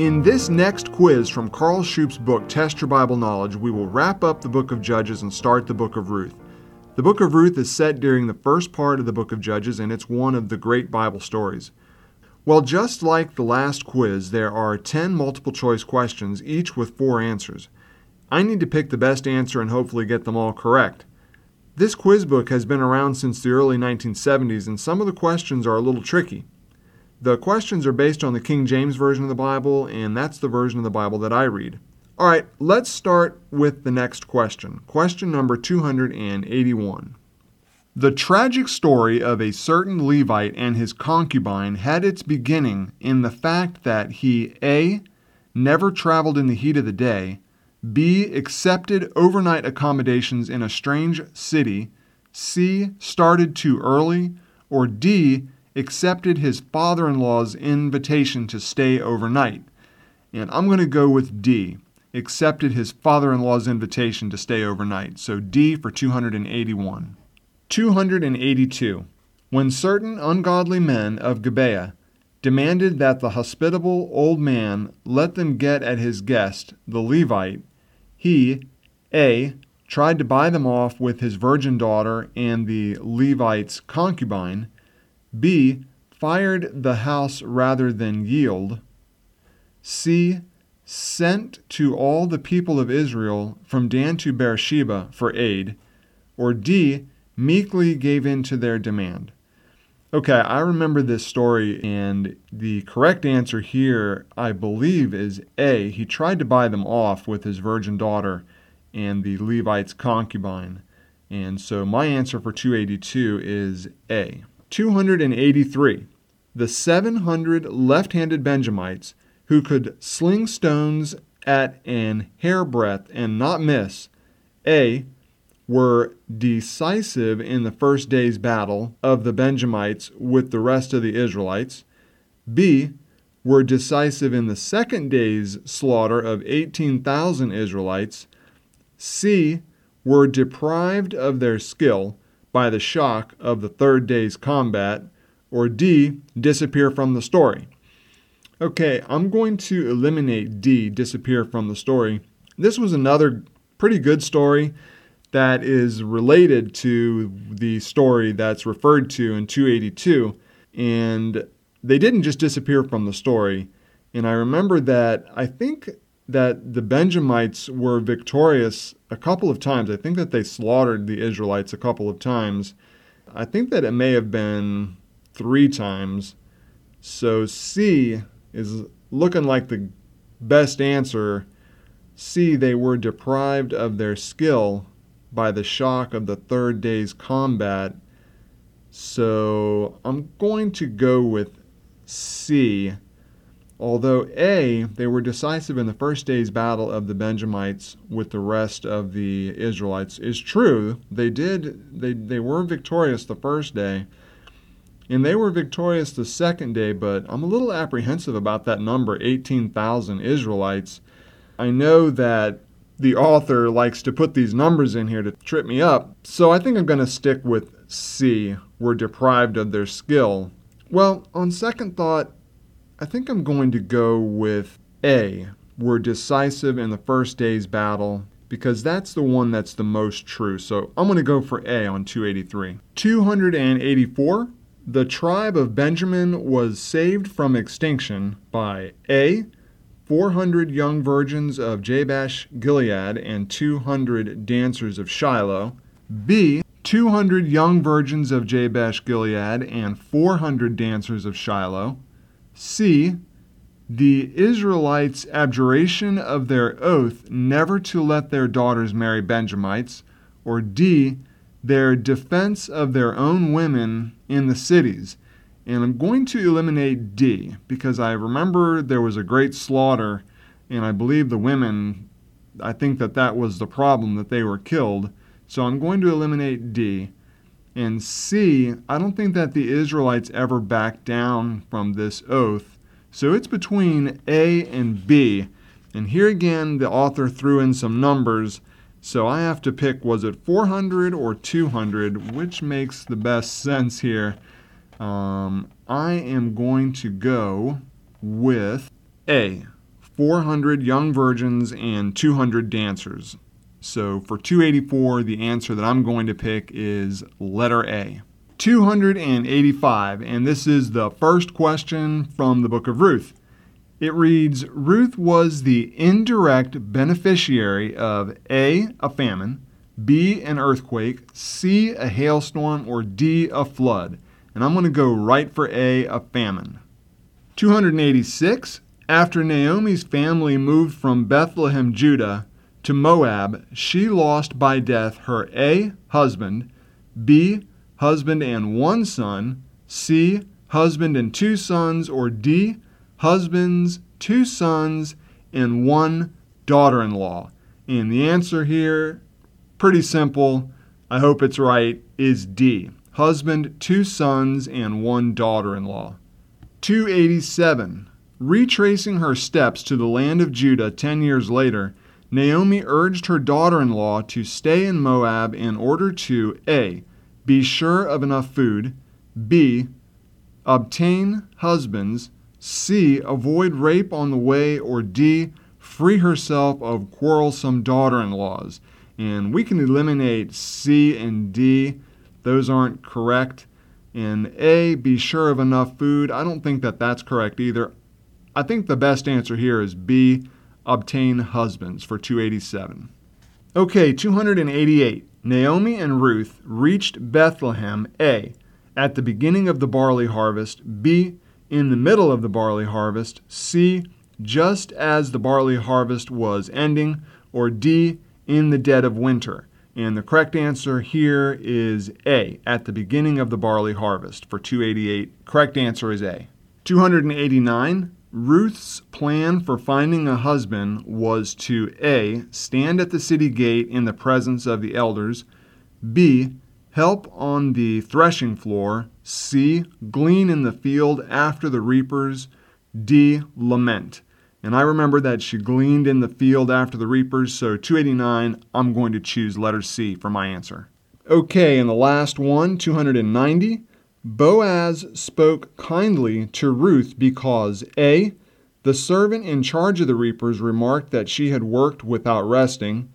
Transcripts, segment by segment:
In this next quiz from Carl Shoup's book, Test Your Bible Knowledge, we will wrap up the book of Judges and start the book of Ruth. The book of Ruth is set during the first part of the book of Judges, and it's one of the great Bible stories. Well, just like the last quiz, there are 10 multiple choice questions, each with four answers. I need to pick the best answer and hopefully get them all correct. This quiz book has been around since the early 1970s, and some of the questions are a little tricky. The questions are based on the King James Version of the Bible, and that's the version of the Bible that I read. All right, let's start with the next question. Question number 281. The tragic story of a certain Levite and his concubine had its beginning in the fact that he A. never traveled in the heat of the day, B. accepted overnight accommodations in a strange city, C. started too early, or D accepted his father in law's invitation to stay overnight. And I'm going to go with D. Accepted his father in law's invitation to stay overnight. So D for 281. 282. When certain ungodly men of Gibeah demanded that the hospitable old man let them get at his guest, the Levite, he, A, tried to buy them off with his virgin daughter and the Levite's concubine, B. Fired the house rather than yield. C. Sent to all the people of Israel from Dan to Beersheba for aid. Or D. Meekly gave in to their demand. Okay, I remember this story, and the correct answer here, I believe, is A. He tried to buy them off with his virgin daughter and the Levite's concubine. And so my answer for 282 is A. 283. The 700 left handed Benjamites who could sling stones at an hairbreadth and not miss, A, were decisive in the first day's battle of the Benjamites with the rest of the Israelites, B, were decisive in the second day's slaughter of 18,000 Israelites, C, were deprived of their skill by the shock of the third day's combat, or D, disappear from the story. Okay, I'm going to eliminate D, disappear from the story. This was another pretty good story that is related to the story that's referred to in 282, and they didn't just disappear from the story. And I remember that I think that the Benjamites were victorious a couple of times. I think that they slaughtered the Israelites a couple of times. I think that it may have been three times. So C is looking like the best answer. C, they were deprived of their skill by the shock of the third day's combat. So I'm going to go with C. Although A, they were decisive in the first day's battle of the Benjamites with the rest of the Israelites, is true. They did they, they were victorious the first day. And they were victorious the second day, but I'm a little apprehensive about that number 18,000 Israelites. I know that the author likes to put these numbers in here to trip me up, so I think I'm going to stick with C. Were deprived of their skill. Well, on second thought, I think I'm going to go with A. Were decisive in the first day's battle because that's the one that's the most true. So I'm going to go for A on 283. 284. The tribe of Benjamin was saved from extinction by A. 400 young virgins of Jabesh Gilead and 200 dancers of Shiloh. B. 200 young virgins of Jabesh Gilead and 400 dancers of Shiloh. C. The Israelites' abjuration of their oath never to let their daughters marry Benjamites. Or D. Their defense of their own women in the cities. And I'm going to eliminate D because I remember there was a great slaughter, and I believe the women, I think that that was the problem, that they were killed. So I'm going to eliminate D. And C, I don't think that the Israelites ever backed down from this oath. So it's between A and B. And here again, the author threw in some numbers. So I have to pick was it 400 or 200, which makes the best sense here. Um, I am going to go with A, 400 young virgins and 200 dancers. So for 284, the answer that I'm going to pick is letter A. 285, and this is the first question from the book of Ruth. It reads Ruth was the indirect beneficiary of A, a famine, B, an earthquake, C, a hailstorm, or D, a flood. And I'm going to go right for A, a famine. 286. After Naomi's family moved from Bethlehem, Judah, to Moab, she lost by death her A, husband, B, husband and one son, C, husband and two sons, or D, husbands, two sons, and one daughter in law. And the answer here, pretty simple, I hope it's right, is D. Husband, two sons, and one daughter in law. 287. Retracing her steps to the land of Judah ten years later, Naomi urged her daughter in law to stay in Moab in order to A. Be sure of enough food, B. Obtain husbands, C. Avoid rape on the way, or D. Free herself of quarrelsome daughter in laws. And we can eliminate C and D, those aren't correct. And A, be sure of enough food. I don't think that that's correct either. I think the best answer here is B, obtain husbands for 287. Okay, 288. Naomi and Ruth reached Bethlehem A, at the beginning of the barley harvest, B, in the middle of the barley harvest, C, just as the barley harvest was ending, or D, in the dead of winter. And the correct answer here is A, at the beginning of the barley harvest for 288. Correct answer is A. 289. Ruth's plan for finding a husband was to A. stand at the city gate in the presence of the elders, B. help on the threshing floor, C. glean in the field after the reapers, D. lament. And I remember that she gleaned in the field after the reapers, so 289, I'm going to choose letter C for my answer. Okay, and the last one, 290. Boaz spoke kindly to Ruth because A. The servant in charge of the reapers remarked that she had worked without resting.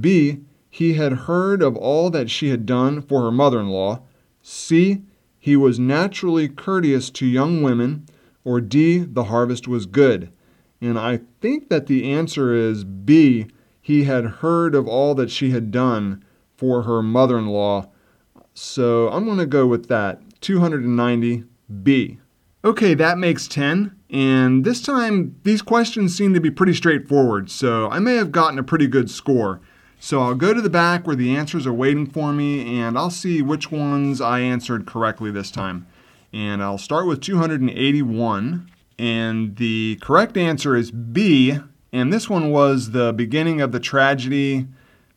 B. He had heard of all that she had done for her mother in law. C. He was naturally courteous to young women. Or D. The harvest was good. And I think that the answer is B. He had heard of all that she had done for her mother in law. So I'm going to go with that. 290b. Okay, that makes 10. And this time, these questions seem to be pretty straightforward, so I may have gotten a pretty good score. So I'll go to the back where the answers are waiting for me, and I'll see which ones I answered correctly this time. And I'll start with 281. And the correct answer is B. And this one was the beginning of the tragedy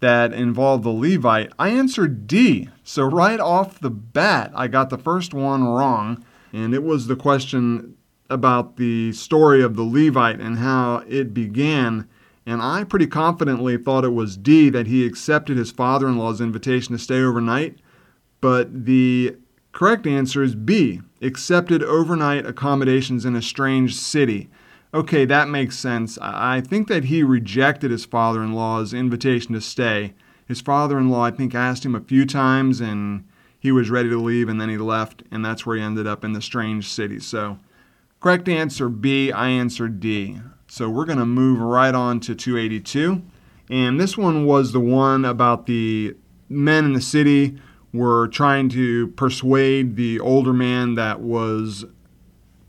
that involved the Levite, I answered D. So right off the bat, I got the first one wrong, and it was the question about the story of the Levite and how it began. And I pretty confidently thought it was D that he accepted his father in law's invitation to stay overnight. But the correct answer is B accepted overnight accommodations in a strange city okay, that makes sense. I think that he rejected his father in law's invitation to stay. His father in law, I think, asked him a few times and he was ready to leave and then he left, and that's where he ended up in the strange city. So, correct answer B, I answered D. So, we're going to move right on to 282. And this one was the one about the men in the city were trying to persuade the older man that was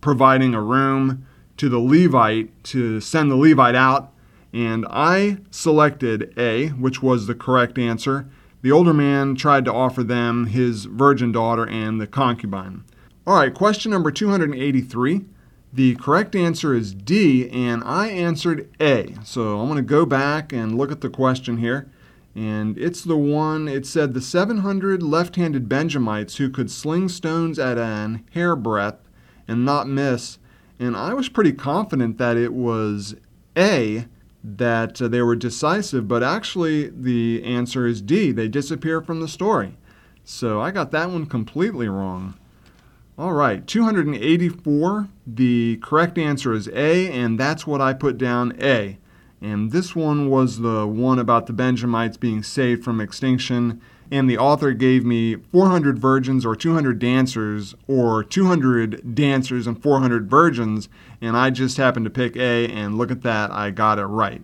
providing a room to the Levite to send the Levite out, and I selected A, which was the correct answer. The older man tried to offer them his virgin daughter and the concubine. All right, question number 283. The correct answer is D, and I answered A. So I'm going to go back and look at the question here. And it's the one, it said the 700 left handed Benjamites who could sling stones at an hairbreadth and not miss and I was pretty confident that it was A, that uh, they were decisive, but actually the answer is D. They disappear from the story. So I got that one completely wrong. All right, 284. The correct answer is A, and that's what I put down A. And this one was the one about the Benjamites being saved from extinction. And the author gave me 400 virgins or 200 dancers or 200 dancers and 400 virgins. And I just happened to pick A, and look at that, I got it right.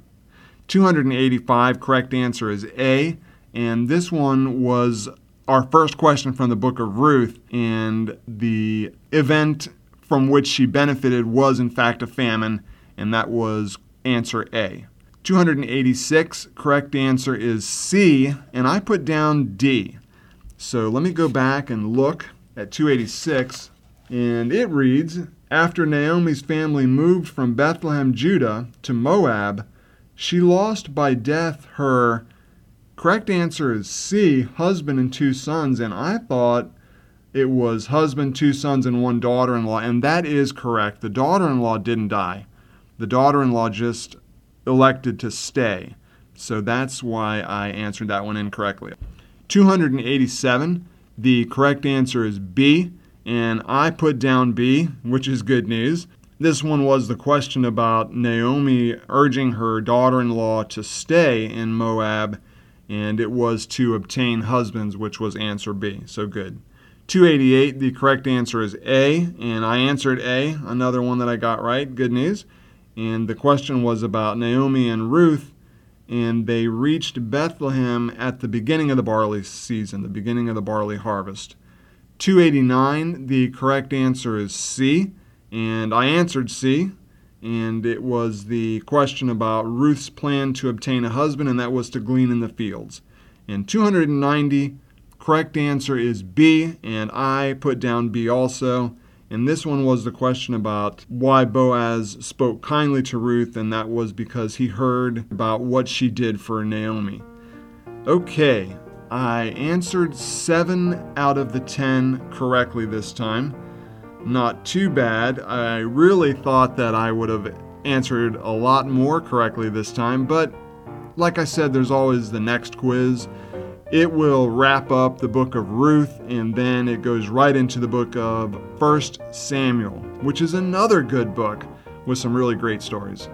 285, correct answer is A. And this one was our first question from the book of Ruth, and the event from which she benefited was, in fact, a famine, and that was answer A. 286, correct answer is C, and I put down D. So let me go back and look at 286, and it reads After Naomi's family moved from Bethlehem, Judah, to Moab, she lost by death her Correct answer is C, husband and two sons. And I thought it was husband, two sons, and one daughter in law. And that is correct. The daughter in law didn't die, the daughter in law just elected to stay. So that's why I answered that one incorrectly. 287. The correct answer is B, and I put down B, which is good news. This one was the question about Naomi urging her daughter in law to stay in Moab and it was to obtain husbands, which was answer B. So good. 288, the correct answer is A, and I answered A, another one that I got right. Good news. And the question was about Naomi and Ruth, and they reached Bethlehem at the beginning of the barley season, the beginning of the barley harvest. 289, the correct answer is C, and I answered C and it was the question about Ruth's plan to obtain a husband, and that was to glean in the fields. And 290, correct answer is B, and I put down B also. And this one was the question about why Boaz spoke kindly to Ruth, and that was because he heard about what she did for Naomi. Okay, I answered seven out of the ten correctly this time not too bad. I really thought that I would have answered a lot more correctly this time, but like I said, there's always the next quiz. It will wrap up the book of Ruth and then it goes right into the book of 1 Samuel, which is another good book with some really great stories.